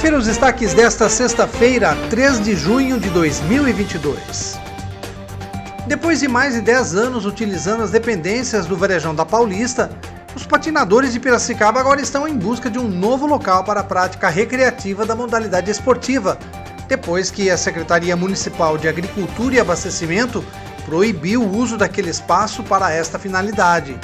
Confira os destaques desta sexta-feira, 3 de junho de 2022. Depois de mais de 10 anos utilizando as dependências do Varejão da Paulista, os patinadores de Piracicaba agora estão em busca de um novo local para a prática recreativa da modalidade esportiva, depois que a Secretaria Municipal de Agricultura e Abastecimento proibiu o uso daquele espaço para esta finalidade.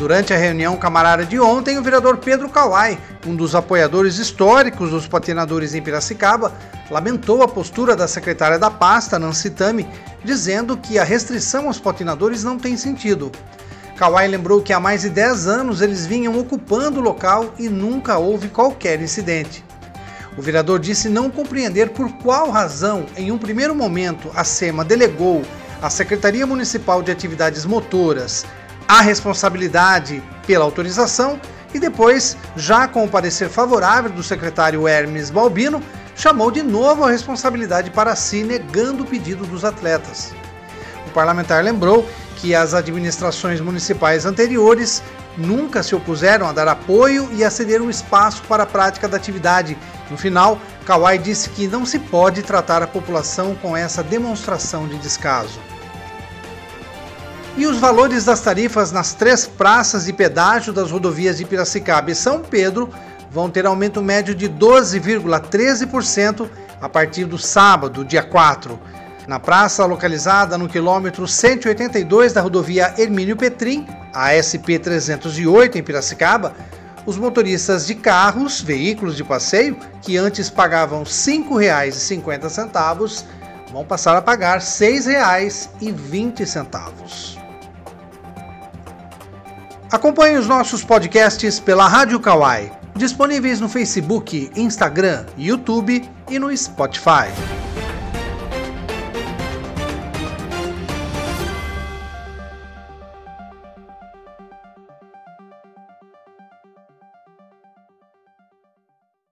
Durante a reunião camarada de ontem, o vereador Pedro Kawai, um dos apoiadores históricos dos patinadores em Piracicaba, lamentou a postura da secretária da pasta, Nancy Tami, dizendo que a restrição aos patinadores não tem sentido. Kawai lembrou que há mais de 10 anos eles vinham ocupando o local e nunca houve qualquer incidente. O vereador disse não compreender por qual razão, em um primeiro momento, a SEMA delegou à Secretaria Municipal de Atividades Motoras a responsabilidade pela autorização e depois, já com o parecer favorável do secretário Hermes Balbino, chamou de novo a responsabilidade para si, negando o pedido dos atletas. O parlamentar lembrou que as administrações municipais anteriores nunca se opuseram a dar apoio e a ceder um espaço para a prática da atividade. No final, Kawai disse que não se pode tratar a população com essa demonstração de descaso. E os valores das tarifas nas três praças de pedágio das rodovias de Piracicaba e São Pedro vão ter aumento médio de 12,13% a partir do sábado, dia 4. Na praça localizada no quilômetro 182 da rodovia Hermínio Petrim, a SP 308 em Piracicaba, os motoristas de carros, veículos de passeio, que antes pagavam R$ 5,50, vão passar a pagar R$ 6,20. Acompanhe os nossos podcasts pela Rádio Kawai, disponíveis no Facebook, Instagram, YouTube e no Spotify.